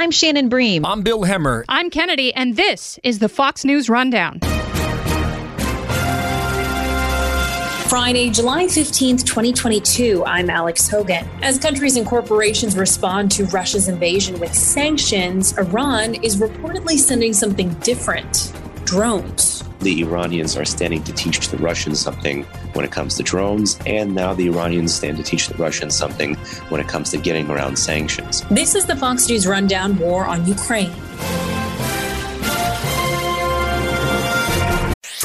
I'm Shannon Bream. I'm Bill Hemmer. I'm Kennedy, and this is the Fox News Rundown. Friday, July 15th, 2022. I'm Alex Hogan. As countries and corporations respond to Russia's invasion with sanctions, Iran is reportedly sending something different drones. The Iranians are standing to teach the Russians something when it comes to drones, and now the Iranians stand to teach the Russians something when it comes to getting around sanctions. This is the Fox News Rundown War on Ukraine.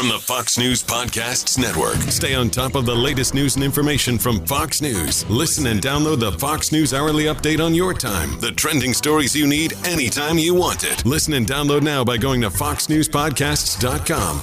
From the Fox News Podcasts Network. Stay on top of the latest news and information from Fox News. Listen and download the Fox News Hourly Update on your time. The trending stories you need anytime you want it. Listen and download now by going to foxnewspodcasts.com.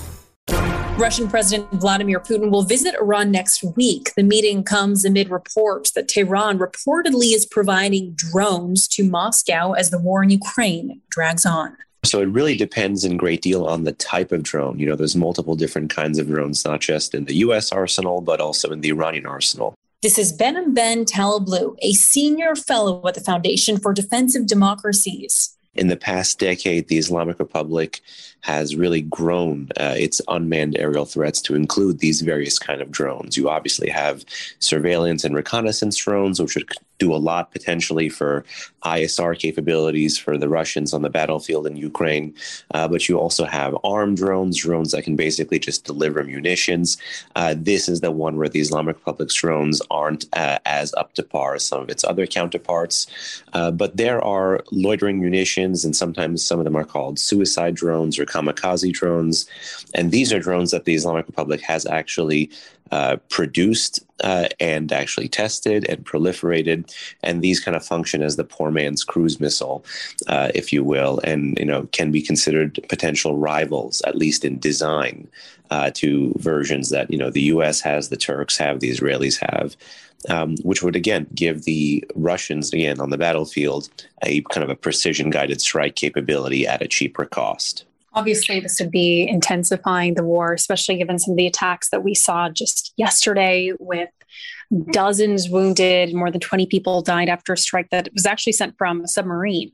Russian President Vladimir Putin will visit Iran next week. The meeting comes amid reports that Tehran reportedly is providing drones to Moscow as the war in Ukraine drags on. So it really depends in great deal on the type of drone. You know, there's multiple different kinds of drones, not just in the US arsenal, but also in the Iranian arsenal. This is Behnam Ben Taleblu, a senior fellow at the Foundation for Defense of Democracies. In the past decade, the Islamic Republic has really grown uh, its unmanned aerial threats to include these various kind of drones. You obviously have surveillance and reconnaissance drones, which would do a lot potentially for ISR capabilities for the Russians on the battlefield in Ukraine. Uh, but you also have armed drones, drones that can basically just deliver munitions. Uh, this is the one where the Islamic Republic's drones aren't uh, as up to par as some of its other counterparts. Uh, but there are loitering munitions, and sometimes some of them are called suicide drones or kamikaze drones. And these are drones that the Islamic Republic has actually uh, produced uh, and actually tested and proliferated, and these kind of function as the poor man's cruise missile, uh, if you will, and you know can be considered potential rivals, at least in design, uh, to versions that you know the U.S. has, the Turks have, the Israelis have. Um, which would again give the Russians again on the battlefield a kind of a precision guided strike capability at a cheaper cost. Obviously, this would be intensifying the war, especially given some of the attacks that we saw just yesterday with dozens wounded, more than 20 people died after a strike that was actually sent from a submarine.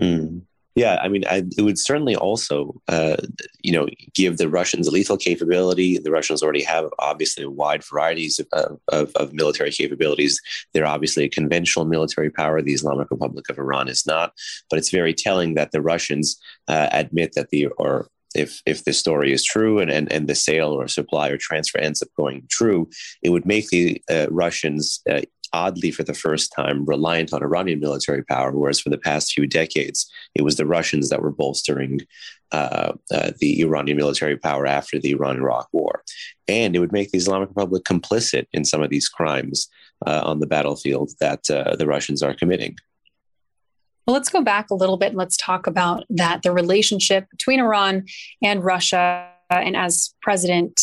Mm. Yeah, I mean, I, it would certainly also, uh, you know, give the Russians a lethal capability. The Russians already have obviously wide varieties of, of, of, military capabilities. They're obviously a conventional military power. The Islamic Republic of Iran is not, but it's very telling that the Russians uh, admit that the or if if the story is true and, and, and the sale or supply or transfer ends up going true, it would make the uh, Russians uh, oddly for the first time reliant on Iranian military power, whereas for the past few decades, it was the Russians that were bolstering uh, uh, the Iranian military power after the Iran Iraq War. And it would make the Islamic Republic complicit in some of these crimes uh, on the battlefield that uh, the Russians are committing. Well, let's go back a little bit and let's talk about that the relationship between Iran and Russia Uh, and as President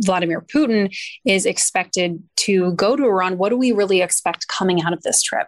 Vladimir Putin is expected to go to Iran, what do we really expect coming out of this trip?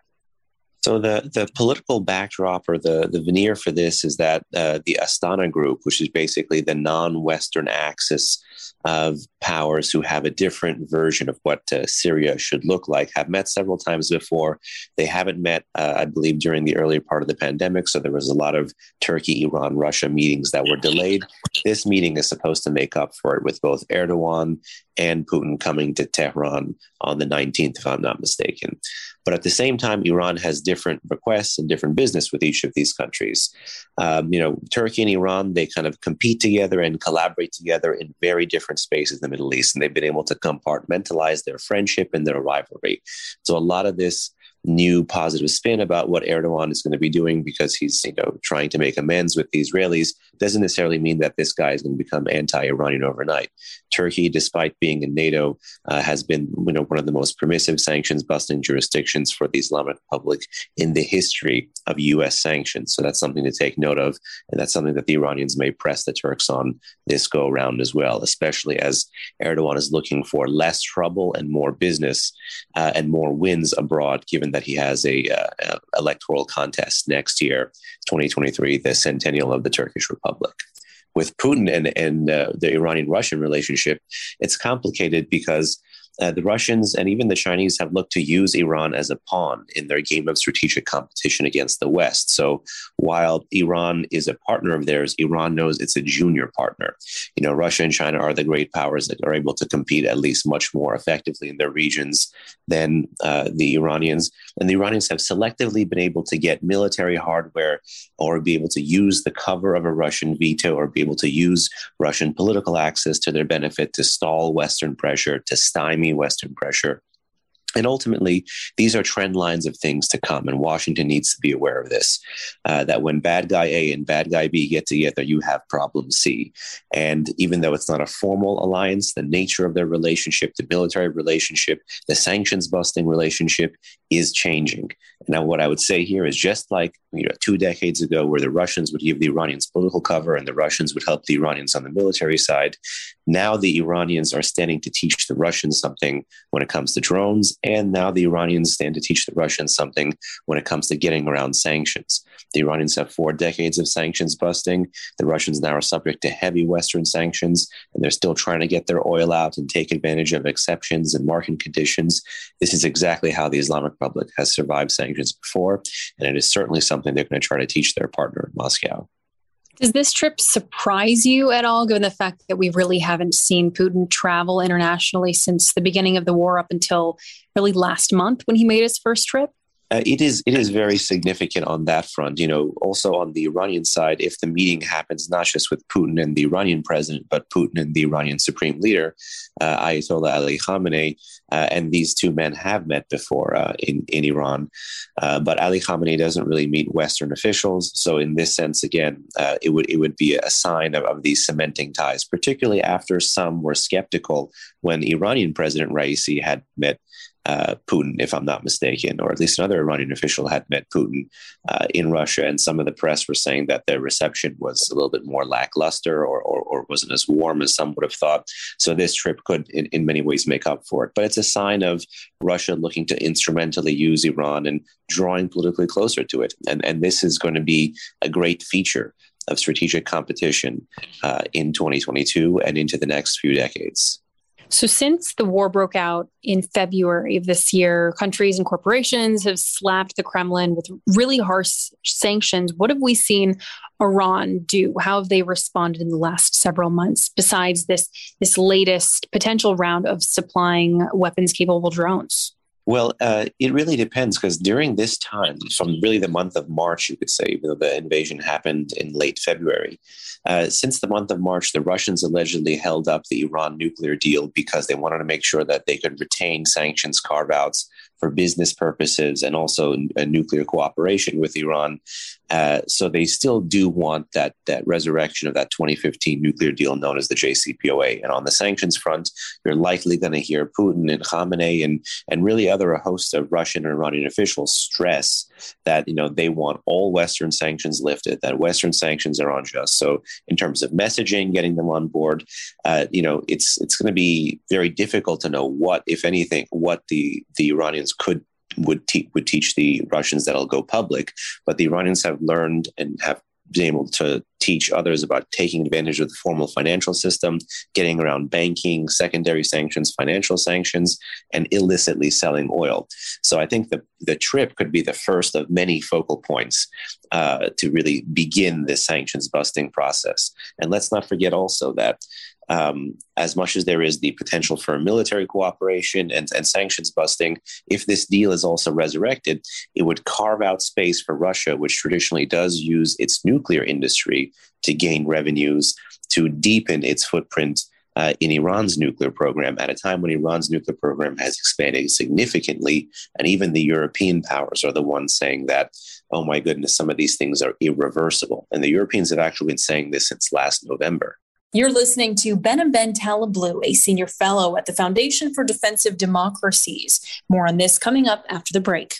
So the the political backdrop or the the veneer for this is that uh, the Astana Group, which is basically the non-Western axis of powers who have a different version of what uh, Syria should look like, have met several times before. They haven't met, uh, I believe, during the earlier part of the pandemic. So there was a lot of Turkey, Iran, Russia meetings that were delayed. This meeting is supposed to make up for it with both Erdogan and Putin coming to Tehran on the 19th, if I'm not mistaken. But at the same time, Iran has different requests and different business with each of these countries. Um, you know, Turkey and Iran, they kind of compete together and collaborate together in very different spaces in the Middle East. And they've been able to compartmentalize their friendship and their rivalry. So a lot of this new positive spin about what Erdogan is going to be doing because he's you know trying to make amends with the Israelis doesn't necessarily mean that this guy is going to become anti-Iranian overnight. Turkey, despite being in NATO, uh, has been you know one of the most permissive sanctions busting jurisdictions for the Islamic Republic in the history of U.S. sanctions. So that's something to take note of, and that's something that the Iranians may press the Turks on this go around as well, especially as Erdogan is looking for less trouble and more business uh, and more wins abroad, given that he has a, uh, electoral contest next year, 2023, the centennial of the Turkish Republic. With Putin and, and uh, the Iranian Russian relationship, it's complicated because uh, the Russians and even the Chinese have looked to use Iran as a pawn in their game of strategic competition against the West. So while Iran is a partner of theirs, Iran knows it's a junior partner. You know, Russia and China are the great powers that are able to compete at least much more effectively in their regions than uh, the Iranians. And the Iranians have selectively been able to get military hardware or be able to use the cover of a Russian veto or be able to use Russian political access to their benefit to stall Western pressure, to stymie Western pressure. And ultimately, these are trend lines of things to come, and Washington needs to be aware of this. Uh, that when bad guy A and bad guy B get together, you have problem C. And even though it's not a formal alliance, the nature of their relationship, the military relationship, the sanctions busting relationship is changing. Now, what I would say here is just like you know, two decades ago, where the Russians would give the Iranians political cover and the Russians would help the Iranians on the military side, now the Iranians are standing to teach the Russians something when it comes to drones, and now the Iranians stand to teach the Russians something when it comes to getting around sanctions. The Iranians have four decades of sanctions busting. The Russians now are subject to heavy Western sanctions, and they're still trying to get their oil out and take advantage of exceptions and market conditions. This is exactly how the Islamic Republic has survived sanctions before, and it is certainly something they're going to try to teach their partner, in Moscow. Does this trip surprise you at all, given the fact that we really haven't seen Putin travel internationally since the beginning of the war up until really last month when he made his first trip? Uh, it is it is very significant on that front. You know, also on the Iranian side, if the meeting happens not just with Putin and the Iranian president, but Putin and the Iranian supreme leader, uh, Ayatollah Ali Khamenei, uh, and these two men have met before uh, in in Iran, uh, but Ali Khamenei doesn't really meet Western officials. So in this sense, again, uh, it would it would be a sign of, of these cementing ties, particularly after some were skeptical when Iranian President Raisi had met uh, Putin, if I'm not mistaken, or at least another Iranian official had met Putin uh, in Russia, and some of the press were saying that their reception was a little bit more lackluster or, or, or wasn't as warm as some would have thought. So this trip could, in, in many ways, make up for it. But it's a sign of Russia looking to instrumentally use Iran and drawing politically closer to it. And, and this is going to be a great feature of strategic competition uh, in 2022 and into the next few decades. So, since the war broke out in February of this year, countries and corporations have slapped the Kremlin with really harsh sanctions. What have we seen Iran do? How have they responded in the last several months, besides this, this latest potential round of supplying weapons capable drones? Well, uh, it really depends because during this time, from really the month of March, you could say, even though the invasion happened in late February, uh, since the month of March, the Russians allegedly held up the Iran nuclear deal because they wanted to make sure that they could retain sanctions carve outs for business purposes and also nuclear cooperation with Iran. Uh, so they still do want that that resurrection of that 2015 nuclear deal known as the JCPOA. And on the sanctions front, you're likely going to hear Putin and Khamenei and and really other a host of Russian and Iranian officials stress that you know they want all Western sanctions lifted, that Western sanctions are unjust. So in terms of messaging, getting them on board, uh, you know, it's it's going to be very difficult to know what, if anything, what the the Iranians could would, te- would teach the Russians that'll go public. But the Iranians have learned and have been able to teach others about taking advantage of the formal financial system, getting around banking, secondary sanctions, financial sanctions, and illicitly selling oil. So I think the, the trip could be the first of many focal points uh, to really begin this sanctions busting process. And let's not forget also that um, as much as there is the potential for military cooperation and, and sanctions busting, if this deal is also resurrected, it would carve out space for Russia, which traditionally does use its nuclear industry to gain revenues, to deepen its footprint uh, in Iran's nuclear program at a time when Iran's nuclear program has expanded significantly. And even the European powers are the ones saying that, oh my goodness, some of these things are irreversible. And the Europeans have actually been saying this since last November. You're listening to Behnam Ben Taleblu, a senior fellow at the Foundation for Defense of Democracies. More on this coming up after the break.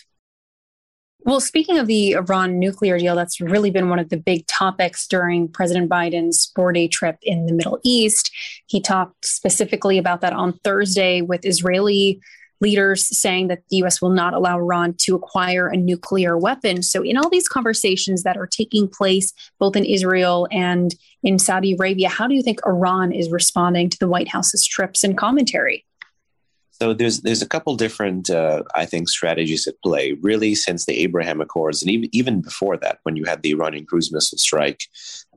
Well, speaking of the Iran nuclear deal, that's really been one of the big topics during President Biden's four day trip in the Middle East. He talked specifically about that on Thursday with Israeli leaders saying that the US will not allow Iran to acquire a nuclear weapon. So, in all these conversations that are taking place both in Israel and in Saudi Arabia, how do you think Iran is responding to the White House's trips and commentary? So there's there's a couple different uh, I think strategies at play really since the Abraham Accords and even even before that when you had the Iranian cruise missile strike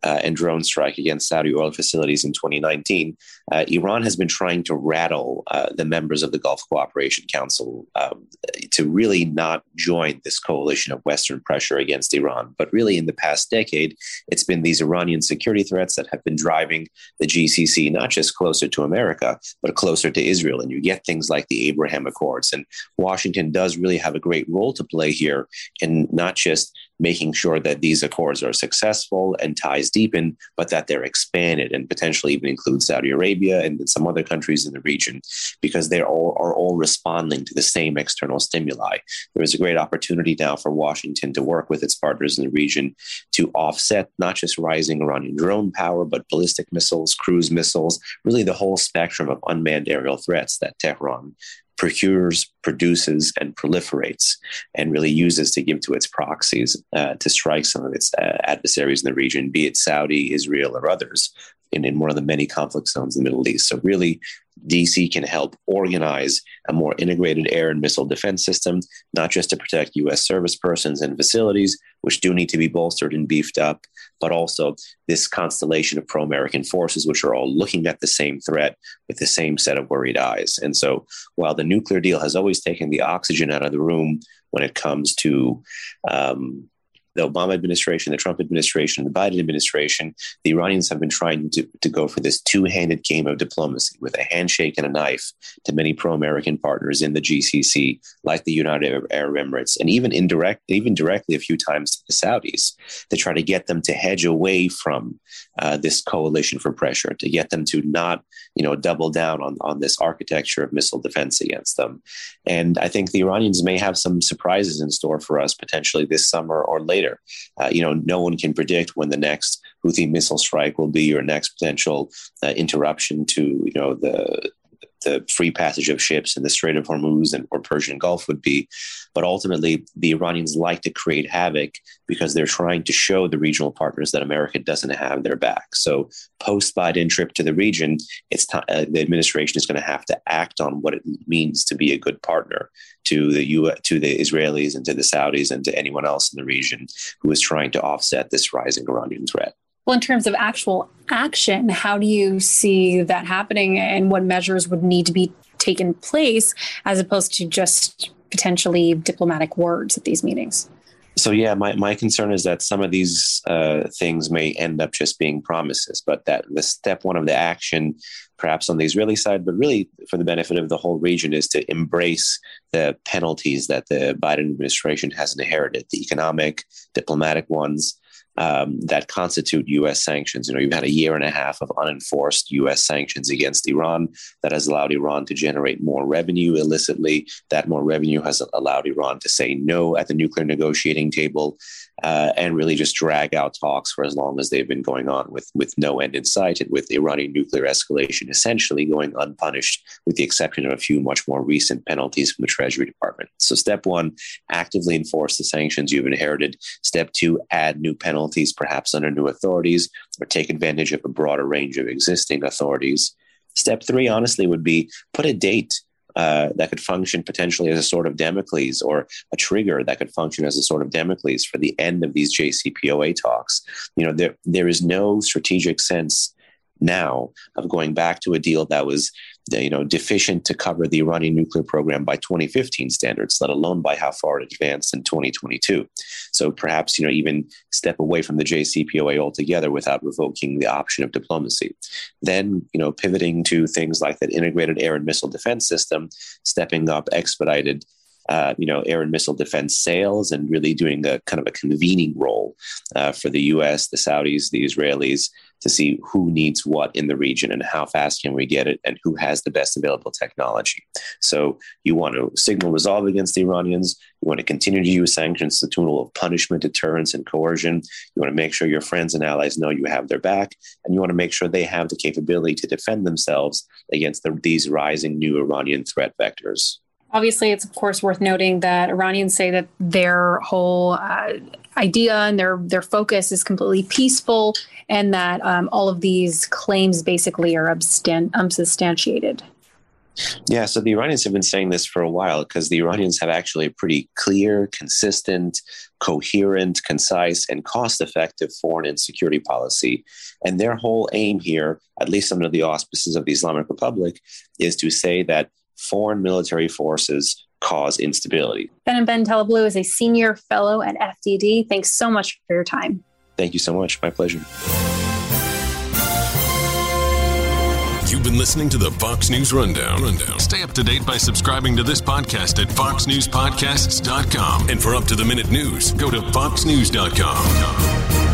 uh, and drone strike against Saudi oil facilities in 2019, uh, Iran has been trying to rattle uh, the members of the Gulf Cooperation Council um, to really not join this coalition of Western pressure against Iran. But really, in the past decade, it's been these Iranian security threats that have been driving the GCC not just closer to America, but closer to Israel. And you get things like the Abraham Accords. And Washington does really have a great role to play here in not just making sure that these accords are successful and ties deepen, but that they're expanded and potentially even include Saudi Arabia and some other countries in the region, because they all are all responding to the same external stimuli. There is a great opportunity now for Washington to work with its partners in the region to offset not just rising Iranian drone power, but ballistic missiles, cruise missiles, really the whole spectrum of unmanned aerial threats that Tehran procures, produces, and proliferates, and really uses to give to its proxies uh, to strike some of its uh, adversaries in the region, be it Saudi, Israel, or others, in, in one of the many conflict zones in the Middle East. So, really, DC can help organize a more integrated air and missile defense system, not just to protect U.S. service persons and facilities, which do need to be bolstered and beefed up, but also this constellation of pro American forces, which are all looking at the same threat with the same set of worried eyes. And so, while the nuclear deal has always taken the oxygen out of the room when it comes to um, the Obama administration, the Trump administration, the Biden administration, the Iranians have been trying to, to go for this two handed game of diplomacy with a handshake and a knife to many pro American partners in the GCC, like the United Arab Emirates, and even indirect, even directly a few times to the Saudis, to try to get them to hedge away from uh, this coalition for pressure, to get them to not, you know, double down on, on this architecture of missile defense against them. And I think the Iranians may have some surprises in store for us potentially this summer or later later. Uh, you know, no one can predict when the next Houthi missile strike will be or next potential uh, interruption to you know the the free passage of ships in the Strait of Hormuz and or Persian Gulf would be. But ultimately, the Iranians like to create havoc because they're trying to show the regional partners that America doesn't have their back. So, post Biden trip to the region, it's t- uh, the administration is going to have to act on what it means to be a good partner to the U to the Israelis and to the Saudis and to anyone else in the region who is trying to offset this rising Iranian threat. Well, in terms of actual action, how do you see that happening and what measures would need to be taken place as opposed to just potentially diplomatic words at these meetings? So yeah, my, my concern is that some of these uh, things may end up just being promises, but that the step one of the action, perhaps on the Israeli side, but really for the benefit of the whole region, is to embrace the penalties that the Biden administration has inherited, the economic, diplomatic ones, um, that constitute U.S. sanctions. You know, you've had a year and a half of unenforced U.S. sanctions against Iran that has allowed Iran to generate more revenue illicitly. That more revenue has allowed Iran to say no at the nuclear negotiating table uh, and really just drag out talks for as long as they've been going on with, with no end in sight and with Iranian nuclear escalation essentially going unpunished, with the exception of a few much more recent penalties from the Treasury Department. So, step one, actively enforce the sanctions you've inherited. Step two, add new penalties, perhaps under new authorities, or take advantage of a broader range of existing authorities. Step three, honestly, would be put a date uh, that could function potentially as a sword of Damocles or a trigger that could function as a sword of Damocles for the end of these JCPOA talks. You know, there there is no strategic sense now of going back to a deal that was you know, deficient to cover the Iranian nuclear program by 2015 standards, let alone by how far it advanced in 2022. So perhaps, you know, even step away from the JCPOA altogether without revoking the option of diplomacy. Then, you know, pivoting to things like that integrated air and missile defense system, stepping up expedited uh, you know, air and missile defense sales and really doing a kind of a convening role uh, for the U.S., the Saudis, the Israelis to see who needs what in the region and how fast can we get it and who has the best available technology. So you want to signal resolve against the Iranians. You want to continue to use sanctions the tool of punishment, deterrence, and coercion. You want to make sure your friends and allies know you have their back, and you want to make sure they have the capability to defend themselves against the, these rising new Iranian threat vectors. Obviously, it's of course worth noting that Iranians say that their whole uh, idea and their their focus is completely peaceful, and that um, all of these claims basically are unsubstantiated. Yeah, so the Iranians have been saying this for a while because the Iranians have actually a pretty clear, consistent, coherent, concise, and cost effective foreign and security policy. And their whole aim here, at least under the auspices of the Islamic Republic, is to say that foreign military forces cause instability. Behnam Ben Taleblu is a senior fellow at FDD. Thanks so much for your time. Thank you so much. My pleasure. You've been listening to the Fox News Rundown. Rundown. Stay up to date by subscribing to this podcast at foxnewspodcasts.com. And for up to the minute news, go to foxnews.com.